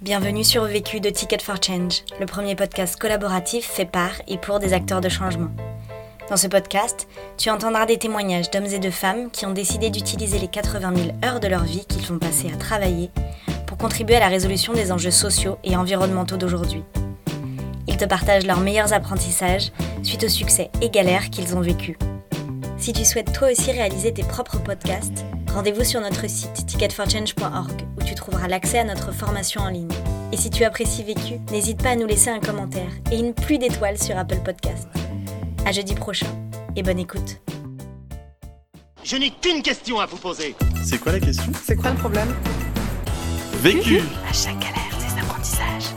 Bienvenue sur Vécu de Ticket for Change, le premier podcast collaboratif fait par et pour des acteurs de changement. Dans ce podcast, tu entendras des témoignages d'hommes et de femmes qui ont décidé d'utiliser les 80 000 heures de leur vie qu'ils ont passées à travailler pour contribuer à la résolution des enjeux sociaux et environnementaux d'aujourd'hui. Ils te partagent leurs meilleurs apprentissages suite aux succès et galères qu'ils ont vécus. Si tu souhaites toi aussi réaliser tes propres podcasts, rendez-vous sur notre site ticketforchange.org où tu trouveras l'accès à notre formation en ligne. Et si tu apprécies Vécu, n'hésite pas à nous laisser un commentaire et une pluie d'étoiles sur Apple Podcasts. À jeudi prochain et bonne écoute. Je n'ai qu'une question à vous poser. C'est quoi la question? C'est quoi le problème? Vécu À chaque galère, des apprentissages.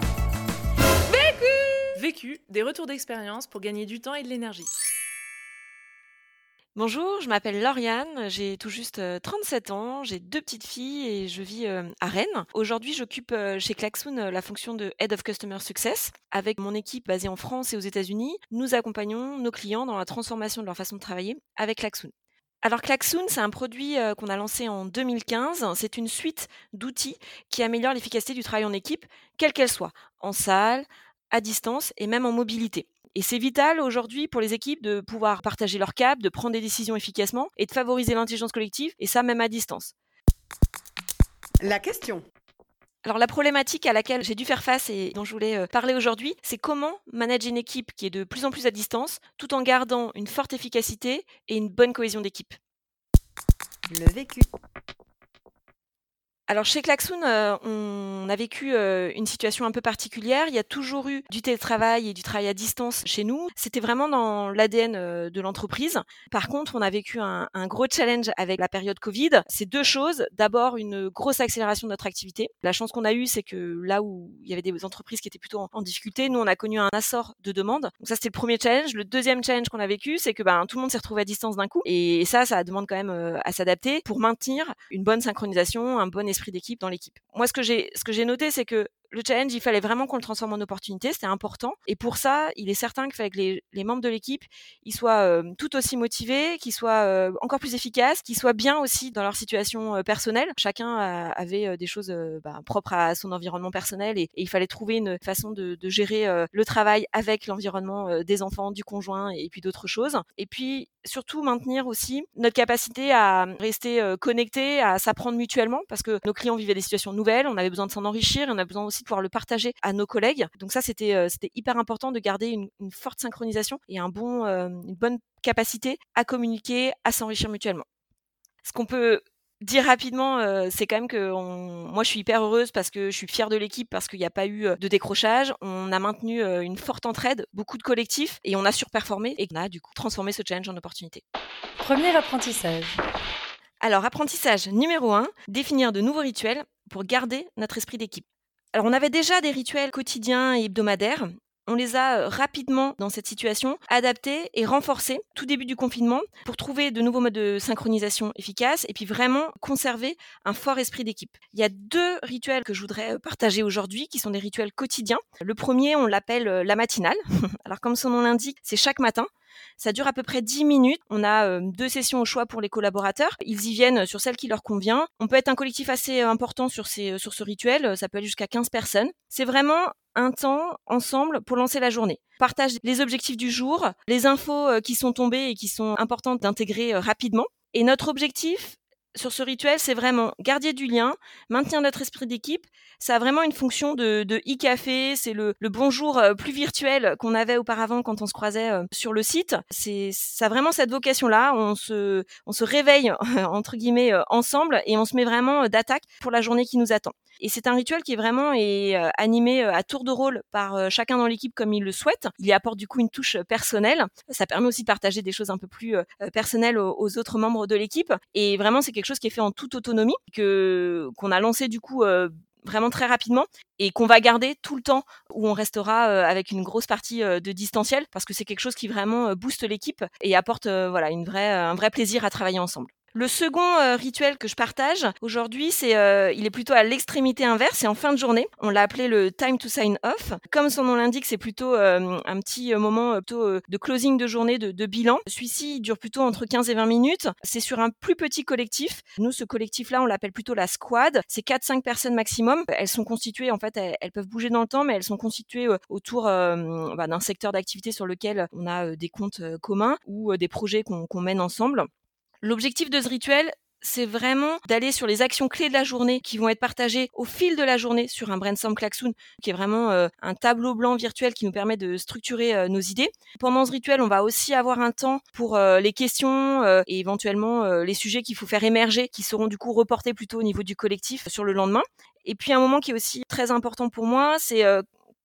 Vécu, des retours d'expérience pour gagner du temps et de l'énergie. Bonjour, je m'appelle Lauriane, j'ai tout juste euh, 37 ans, j'ai deux petites filles et je vis euh, à Rennes. Aujourd'hui, j'occupe euh, chez Klaxoon euh, la fonction de Head of Customer Success. Avec mon équipe basée en France et aux États-Unis, nous accompagnons nos clients dans la transformation de leur façon de travailler avec Klaxoon. Alors Klaxoon, c'est un produit euh, qu'on a lancé en 2015. C'est une suite d'outils qui améliorent l'efficacité du travail en équipe, quelle qu'elle soit, en salle, à distance et même en mobilité. Et c'est vital aujourd'hui pour les équipes de pouvoir partager leur cap, de prendre des décisions efficacement et de favoriser l'intelligence collective, et ça même à distance. La question. Alors la problématique à laquelle j'ai dû faire face et dont je voulais euh, parler aujourd'hui, c'est comment manager une équipe qui est de plus en plus à distance, tout en gardant une forte efficacité et une bonne cohésion d'équipe. Le vécu. Alors chez Klaxoon, euh, on a vécu euh, une situation un peu particulière. Il y a toujours eu du télétravail et du travail à distance chez nous. C'était vraiment dans l'ADN euh, de l'entreprise. Par contre, on a vécu un, gros challenge avec la période Covid. C'est deux choses. D'abord, une grosse accélération de notre activité. La chance qu'on a eue, c'est que là où il y avait des entreprises qui étaient plutôt en, difficulté, nous, on a connu un assort de demandes. Donc ça, c'était le premier challenge. Le deuxième challenge qu'on a vécu, c'est que ben, tout le monde s'est retrouvé à distance d'un coup. Et ça, ça demande quand même à s'adapter pour maintenir une bonne synchronisation, un bon esprit d'équipe dans l'équipe. Moi, ce que j'ai, noté, c'est que le challenge, il fallait vraiment qu'on le transforme en opportunité, c'était important. Et pour ça, il est certain qu'il fallait que les, membres de l'équipe, ils soient euh, tout aussi motivés, qu'ils soient euh, encore plus efficaces, qu'ils soient bien aussi dans leur situation euh, personnelle. Chacun avait des choses bah, propres à son environnement personnel et, il fallait trouver une façon de, gérer le travail avec l'environnement des enfants, du conjoint et puis d'autres choses. Et puis surtout maintenir aussi notre capacité à rester connectés, à s'apprendre mutuellement parce que nos clients vivaient des situations nouvelles, on avait besoin de s'en enrichir on a besoin aussi de pouvoir le partager à nos collègues. Donc ça, c'était euh, c'était hyper important de garder une, une forte synchronisation et un bon, euh, une bonne capacité à communiquer, à s'enrichir mutuellement. Ce qu'on peut dire rapidement, euh, c'est quand même que on- moi je suis hyper heureuse parce que je suis fière de l'équipe parce qu'il n'y a pas eu de décrochage. On a maintenu euh, une forte entraide, beaucoup de collectifs et on a surperformé et on a du coup transformé ce challenge en opportunité. Premier apprentissage. Alors, apprentissage numéro 1, définir de nouveaux rituels pour garder notre esprit d'équipe. Alors, on avait déjà des rituels quotidiens et hebdomadaires. On les a euh, rapidement, dans cette situation, adaptés et renforcés tout début du confinement pour trouver de nouveaux modes de synchronisation efficaces et puis vraiment conserver un fort esprit d'équipe. Il y a deux rituels que je voudrais euh, partager aujourd'hui qui sont des rituels quotidiens. Le premier, on l'appelle euh, la matinale. Alors, comme son nom l'indique, c'est chaque matin. Ça dure à peu près 10 minutes. On a deux sessions au choix pour les collaborateurs. Ils y viennent sur celle qui leur convient. On peut être un collectif assez important sur, ces, sur ce rituel. Ça peut aller jusqu'à 15 personnes. C'est vraiment un temps ensemble pour lancer la journée. Partage les objectifs du jour, les infos euh, qui sont tombées et qui sont importantes d'intégrer euh, rapidement. Et notre objectif sur ce rituel, c'est vraiment garder du lien, maintenir notre esprit d'équipe. Ça a vraiment une fonction de, e-café. C'est le, le bonjour euh, plus virtuel qu'on avait auparavant quand on se croisait sur le site. C'est ça a vraiment cette vocation-là. On se, on se réveille entre guillemets ensemble et on se met vraiment d'attaque pour la journée qui nous attend. Et c'est un rituel qui est vraiment euh, animé euh, à tour de rôle par euh, chacun dans l'équipe comme il le souhaite. Il y apporte du coup une touche personnelle. Ça permet aussi de partager des choses un peu plus personnelles aux, aux autres membres de l'équipe. Et vraiment, c'est quelque chose qui est fait en toute autonomie, que qu'on a lancé du coup vraiment très rapidement et qu'on va garder tout le temps où on restera avec une grosse partie de distanciel parce que c'est quelque chose qui vraiment booste l'équipe et apporte voilà une vraie, un vrai plaisir à travailler ensemble. Le second euh, rituel que je partage aujourd'hui, c'est euh, il est plutôt à l'extrémité inverse, c'est en fin de journée. On l'a appelé le time to sign off. Comme son nom l'indique, c'est plutôt euh, un petit moment plutôt de closing de journée, de, de bilan. Celui-ci dure plutôt entre 15 et 20 minutes. C'est sur un plus petit collectif. Nous, ce collectif-là, on l'appelle plutôt la squad. C'est 4-5 personnes maximum. Elles sont constituées, en fait, elles, peuvent bouger dans le temps, mais elles sont constituées autour bah, d'un secteur d'activité sur lequel on a des comptes communs ou des projets qu'on mène ensemble. L'objectif de ce rituel, c'est vraiment d'aller sur les actions clés de la journée qui vont être partagées au fil de la journée sur un brainstorm klaxoon, qui est vraiment euh, un tableau blanc virtuel qui nous permet de structurer euh, nos idées. Pendant ce rituel, on va aussi avoir un temps pour euh, les questions et éventuellement les sujets qu'il faut faire émerger, qui seront du coup reportés plutôt au niveau du collectif sur le lendemain. Et puis un moment qui est aussi très important pour moi, c'est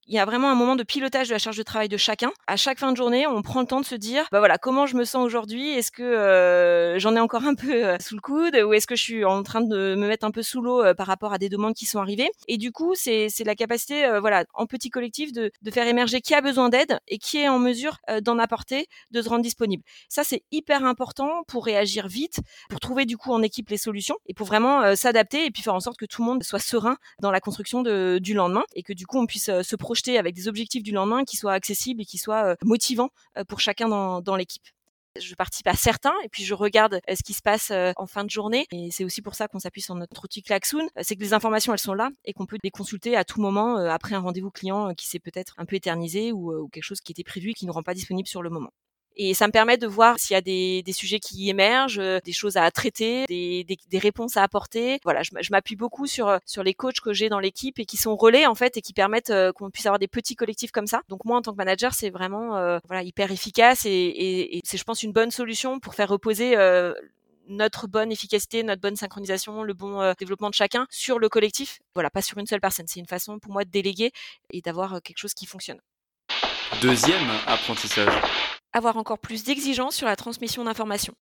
il y a vraiment un moment de pilotage de la charge de travail de chacun. À chaque fin de journée, on prend le temps de se dire, bah voilà, comment je me sens aujourd'hui? Est-ce que euh, j'en ai encore un peu euh, sous le coude? Ou est-ce que je suis en train de me mettre un peu sous l'eau euh, par rapport à des demandes qui sont arrivées? Et du coup, c'est la capacité, voilà, en petit collectif, de, de faire émerger qui a besoin d'aide et qui est en mesure d'en apporter, de se rendre disponible. Ça, c'est hyper important pour réagir vite, pour trouver du coup en équipe les solutions et pour vraiment s'adapter et puis faire en sorte que tout le monde soit serein dans la construction de, du lendemain et que du coup on puisse se projeter avec des objectifs du lendemain qui soient accessibles et qui soient euh, motivants euh, pour chacun dans, l'équipe. Je participe à certains et puis je regarde euh, ce qui se passe en fin de journée. Et c'est aussi pour ça qu'on s'appuie sur notre outil Klaxoon, c'est que les informations elles sont là et qu'on peut les consulter à tout moment après un rendez-vous client qui s'est peut-être un peu éternisé ou, quelque chose qui était prévu et qui ne rend pas disponible sur le moment. Et ça me permet de voir s'il y a des, des, sujets qui émergent, euh, des choses à traiter, des, des, des réponses à apporter. Voilà, je, m'appuie beaucoup sur euh, sur les coachs que j'ai dans l'équipe et qui sont relais en fait et qui permettent euh, qu'on puisse avoir des petits collectifs comme ça. Donc moi en tant que manager, c'est vraiment voilà hyper efficace et, et, et c'est je pense une bonne solution pour faire reposer notre bonne efficacité, notre bonne synchronisation, le bon développement de chacun sur le collectif. Voilà, pas sur une seule personne. C'est une façon pour moi de déléguer et d'avoir quelque chose qui fonctionne. Deuxième apprentissage avoir encore plus d'exigences sur la transmission d'informations.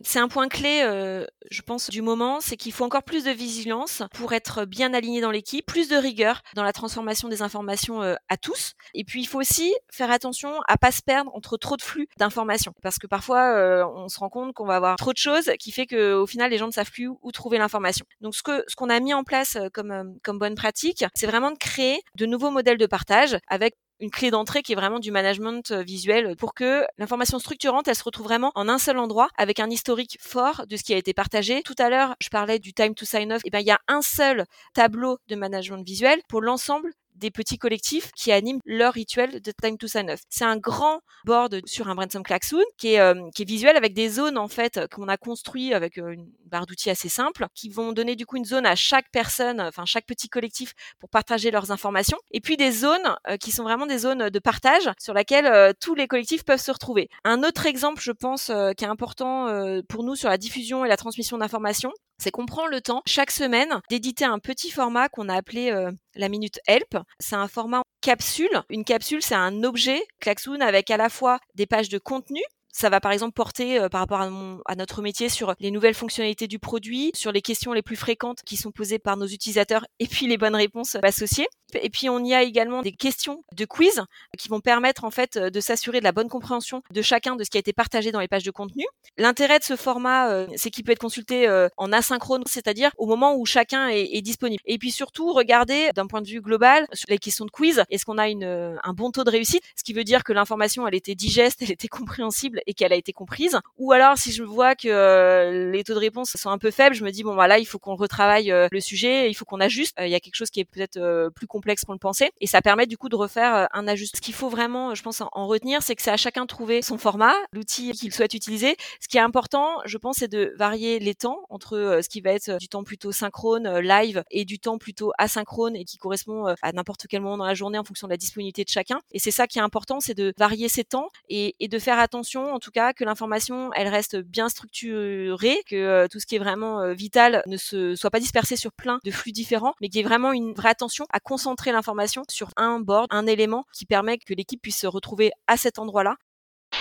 C'est un point clé, euh, je pense, du moment, c'est qu'il faut encore plus de vigilance pour être bien aligné dans l'équipe, plus de rigueur dans la transformation des informations euh, à tous. Et puis, il faut aussi faire attention à pas se perdre entre trop de flux d'informations, parce que parfois, euh, on se rend compte qu'on va avoir trop de choses, qui fait qu'au final, les gens ne savent plus où, trouver l'information. Donc, ce que ce qu'on a mis en place comme comme bonne pratique, c'est vraiment de créer de nouveaux modèles de partage avec une clé d'entrée qui est vraiment du management euh, visuel pour que l'information structurante, elle se retrouve vraiment en un seul endroit avec un historique fort de ce qui a été partagé. Tout à l'heure, je parlais du time to sign off. Et eh ben, il y a un seul tableau de management visuel pour l'ensemble des petits collectifs qui animent leur rituel de Time to Sign Off. C'est un grand board sur un brainstorm klaxoon qui est, euh, qui est visuel avec des zones en fait qu'on a construit avec euh, une barre d'outils assez simple qui vont donner du coup une zone à chaque personne, enfin chaque petit collectif pour partager leurs informations et puis des zones euh, qui sont vraiment des zones de partage sur laquelle tous les collectifs peuvent se retrouver. Un autre exemple, je pense, qui est important pour nous sur la diffusion et la transmission d'informations, c'est qu'on prend le temps chaque semaine d'éditer un petit format qu'on a appelé euh, la minute help. C'est un format capsule. Une capsule, c'est un objet Klaxoon avec à la fois des pages de contenu ça va par exemple porter euh, par rapport à, à, notre métier sur les nouvelles fonctionnalités du produit, sur les questions les plus fréquentes qui sont posées par nos utilisateurs et puis les bonnes réponses associées. Et puis on y a également des questions de quiz qui vont permettre en fait de s'assurer de la bonne compréhension de chacun de ce qui a été partagé dans les pages de contenu. L'intérêt de ce format, euh, c'est qu'il peut être consulté euh, en asynchrone, c'est-à-dire au moment où chacun est, est disponible. Et puis surtout regarder d'un point de vue global sur les questions de quiz, est-ce qu'on a une, euh, un bon taux de réussite, ce qui veut dire que l'information elle était digeste, elle était compréhensible et qu'elle a été comprise. Ou alors si je vois que les taux de réponse sont un peu faibles, je me dis bon voilà il faut qu'on retravaille le sujet, il faut qu'on ajuste. Il y a quelque chose qui est peut-être plus complexe qu'on le pensait. Et ça permet du coup de refaire euh, un ajustement. Ce qu'il faut vraiment, je pense, en retenir, c'est que c'est à chacun de trouver son format, l'outil qu'il souhaite utiliser. Ce qui est important, je pense, c'est de varier les temps entre euh, ce qui va être euh, du temps plutôt synchrone, live, et du temps plutôt asynchrone et qui correspond à n'importe quel moment dans la journée en fonction de la disponibilité de chacun. Et c'est ça qui est important, c'est de varier ces temps et, de faire attention, en tout cas, que l'information, elle reste bien structurée, que tout ce qui est vraiment vital ne se soit pas dispersé sur plein de flux différents, mais qu'il y ait vraiment une vraie attention à concentrer l'information sur un board, un élément qui permet que l'équipe puisse se retrouver à cet endroit-là.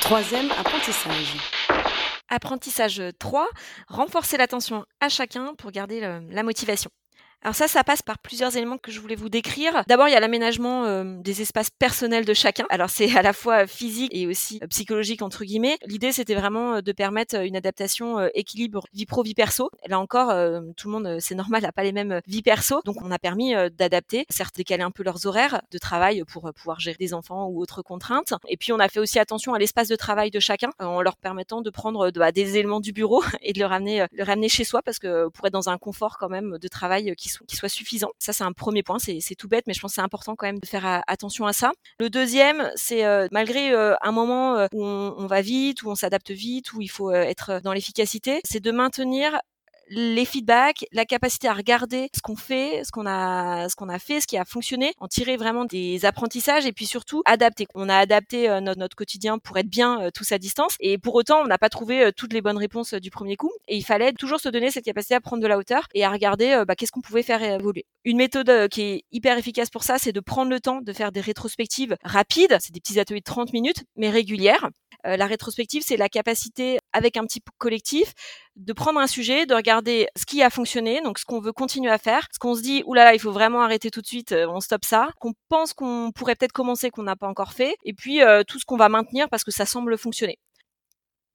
Troisième apprentissage. Apprentissage 3, renforcer l'attention à chacun pour garder la motivation. Alors ça, ça passe par plusieurs éléments que je voulais vous décrire. D'abord, il y a l'aménagement euh, des espaces personnels de chacun. Alors c'est à la fois physique et aussi euh, psychologique entre guillemets. L'idée, c'était vraiment euh, de permettre une adaptation équilibre vie pro vie perso. Là encore, tout le monde, c'est normal, n'a pas les mêmes vies perso, donc on a permis d'adapter, certes décaler un peu leurs horaires de travail pour pouvoir gérer des enfants ou autres contraintes. Et puis on a fait aussi attention à l'espace de travail de chacun en leur permettant de prendre bah, des éléments du bureau et de le ramener, le ramener chez soi parce que pour être dans un confort quand même de travail qui qui soit suffisant. Ça, c'est un premier point. C'est tout bête, mais je pense que c'est important quand même de faire attention à ça. Le deuxième, c'est euh, malgré euh, un moment euh, où on, on, va vite, où on s'adapte vite, où il faut être dans l'efficacité, c'est de maintenir les feedbacks, la capacité à regarder ce qu'on fait, ce qu'on a, ce qu'on a fait, ce qui a fonctionné, en tirer vraiment des apprentissages et puis surtout adapter. On a adapté euh, notre, quotidien pour être bien euh, tous à distance et pour autant on n'a pas trouvé euh, toutes les bonnes réponses du premier coup et il fallait toujours se donner cette capacité à prendre de la hauteur et à regarder bah, qu'est-ce qu'on pouvait faire évoluer. Une méthode qui est hyper efficace pour ça, c'est de prendre le temps de faire des rétrospectives rapides, c'est des petits ateliers de 30 minutes mais régulières. la rétrospective, c'est la capacité avec un petit collectif de prendre un sujet, de regarder ce qui a fonctionné, donc ce qu'on veut continuer à faire, ce qu'on se dit, oulala, il faut vraiment arrêter tout de suite, euh, on stoppe ça, qu'on pense qu'on pourrait peut-être commencer, qu'on n'a pas encore fait, et puis euh, tout ce qu'on va maintenir parce que ça semble fonctionner.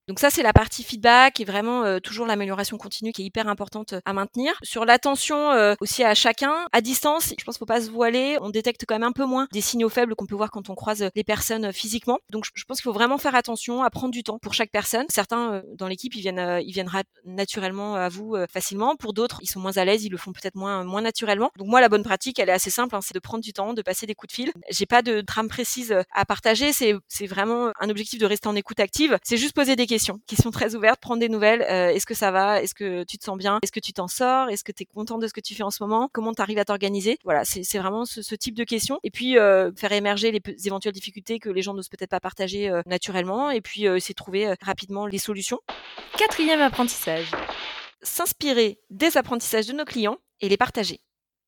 Donc ça, c'est la partie feedback et vraiment euh, toujours l'amélioration continue qui est hyper importante euh, à maintenir. Sur l'attention euh, aussi à chacun, à distance, je pense qu'il faut pas se voiler. On détecte quand même un peu moins des signaux faibles qu'on peut voir quand on croise les personnes physiquement. Donc je, pense qu'il faut vraiment faire attention à prendre du temps pour chaque personne. Certains dans l'équipe, ils viennent, ils viennent naturellement à vous facilement. Pour d'autres, ils sont moins à l'aise, ils le font peut-être moins, moins naturellement. Donc moi, la bonne pratique, elle est assez simple, hein, c'est de prendre du temps, de passer des coups de fil. J'ai pas de trame précise à partager. C'est vraiment un objectif de rester en écoute active. C'est juste poser des questions questions, questions très ouvertes, prendre des nouvelles. Euh, est-ce que ça va? Est-ce que tu te sens bien? Est-ce que tu t'en sors? Est-ce que tu es content de ce que tu fais en ce moment? Comment tu arrives à t'organiser? Voilà, c'est vraiment ce, type de questions. Et puis euh, faire émerger les éventuelles difficultés que les gens n'osent peut-être pas partager euh, naturellement. Et puis essayer de trouver rapidement les solutions. Quatrième apprentissage. S'inspirer des apprentissages de nos clients et les partager.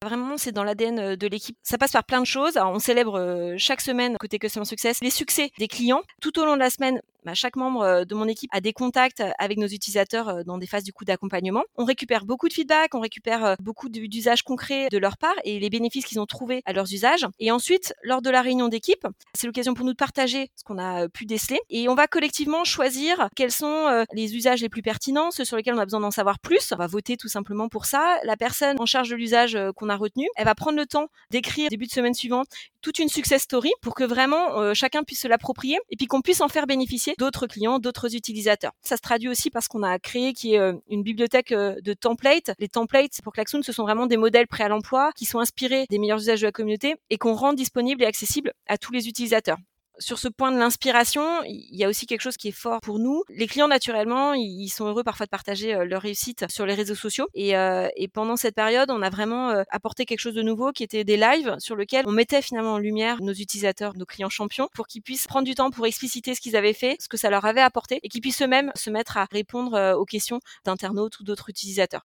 Vraiment, c'est dans l'ADN de l'équipe. Ça passe par plein de choses. on célèbre chaque semaine, côté Customer Success, les succès des clients. Tout au long de la semaine, bah, chaque membre euh, de mon équipe a des contacts euh, avec nos utilisateurs euh, dans des phases du coup d'accompagnement. On récupère beaucoup de feedback, on récupère beaucoup d'usages concrets de leur part et les bénéfices qu'ils ont trouvés à leurs usages. Et ensuite, lors de la réunion d'équipe, c'est l'occasion pour nous de partager ce qu'on a pu déceler et on va collectivement choisir quels sont les usages les plus pertinents, ceux sur lesquels on a besoin d'en savoir plus. On va voter tout simplement pour ça. La personne en charge de l'usage qu'on a retenu, elle va prendre le temps d'écrire début de semaine suivante toute une success story pour que vraiment chacun puisse se l'approprier et puis qu'on puisse en faire bénéficier d'autres clients, d'autres utilisateurs. Ça se traduit aussi parce qu'on a créé qui est euh, une bibliothèque euh, de templates. Les templates pour Klaxoon, ce sont vraiment des modèles prêts à l'emploi qui sont inspirés des meilleurs usages de la communauté et qu'on rend disponibles et accessibles à tous les utilisateurs sur ce point de l'inspiration, il y a aussi quelque chose qui est fort pour nous. Les clients, naturellement, ils sont heureux parfois de partager euh, leur réussite sur les réseaux sociaux. Et, euh, et pendant cette période, on a vraiment euh, apporté quelque chose de nouveau qui était des lives sur lesquels on mettait finalement en lumière nos utilisateurs, nos clients champions, pour qu'ils puissent prendre du temps pour expliciter ce qu'ils avaient fait, ce que ça leur avait apporté, et qu'ils puissent eux-mêmes se mettre à répondre aux questions d'internautes ou d'autres utilisateurs.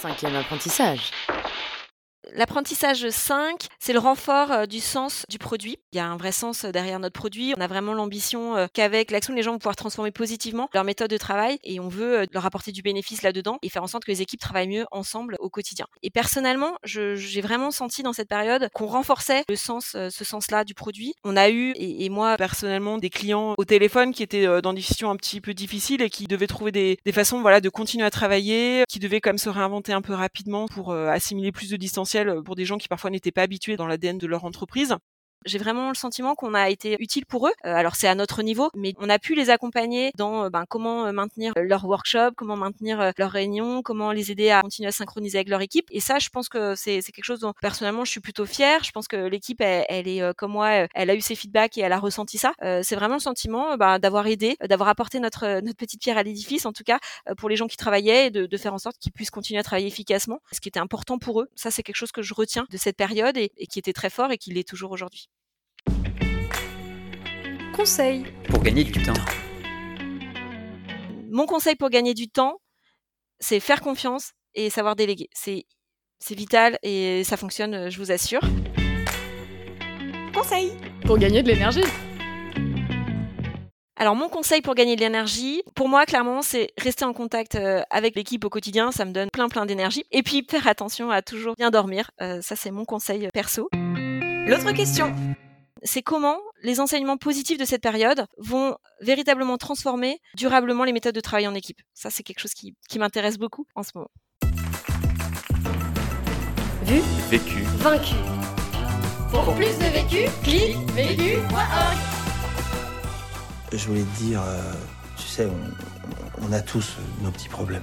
Cinquième apprentissage. L'apprentissage 5, c'est le renfort euh, du sens du produit. Il y a un vrai sens euh, derrière notre produit. On a vraiment l'ambition euh, qu'avec l'action, les gens vont pouvoir transformer positivement leur méthode de travail et on veut leur apporter du bénéfice là-dedans et faire en sorte que les équipes travaillent mieux ensemble au quotidien. Et personnellement, j'ai vraiment senti dans cette période qu'on renforçait ce sens-là du produit. On a eu, et, moi personnellement, des clients au téléphone qui étaient dans des situations un petit peu difficiles et qui devaient trouver des, des façons voilà, de continuer à travailler, qui devaient quand même se réinventer un peu rapidement pour assimiler plus de distance pour des gens qui parfois n'étaient pas habitués dans l'ADN de leur entreprise j'ai vraiment le sentiment qu'on a été utile pour eux. Euh, alors c'est à notre niveau, mais on a pu les accompagner dans euh, ben, comment euh, maintenir leur workshop, comment maintenir leurs réunions, comment les aider à continuer à synchroniser avec leur équipe. Et ça, je pense que c'est quelque chose dont personnellement je suis plutôt fière. Je pense que l'équipe, elle, est comme moi, elle a eu ses feedbacks et elle a ressenti ça. c'est vraiment le sentiment ben, d'avoir aidé, d'avoir apporté notre notre petite pierre à l'édifice, en tout cas pour les gens qui travaillaient, et de, de faire en sorte qu'ils puissent continuer à travailler efficacement, ce qui était important pour eux. Ça, c'est quelque chose que je retiens de cette période et qui était très fort et qui l'est toujours aujourd'hui. Conseil pour gagner du temps. Mon conseil pour gagner du temps, c'est faire confiance et savoir déléguer. C'est vital et ça fonctionne, je vous assure. Conseil pour gagner de l'énergie. Alors mon conseil pour gagner de l'énergie, pour moi clairement c'est rester en contact euh, avec l'équipe au quotidien, ça me donne plein plein d'énergie. Et puis faire attention à toujours bien dormir, euh, ça c'est mon conseil perso. L'autre question. C'est comment les enseignements positifs de cette période vont véritablement transformer durablement les méthodes de travail en équipe. Ça c'est quelque chose qui, qui m'intéresse beaucoup en ce moment. Vu, Vécu. vaincu. Pour plus de vécu, clique vécu.org. Je voulais te dire, euh, tu sais, on, on a tous nos petits problèmes.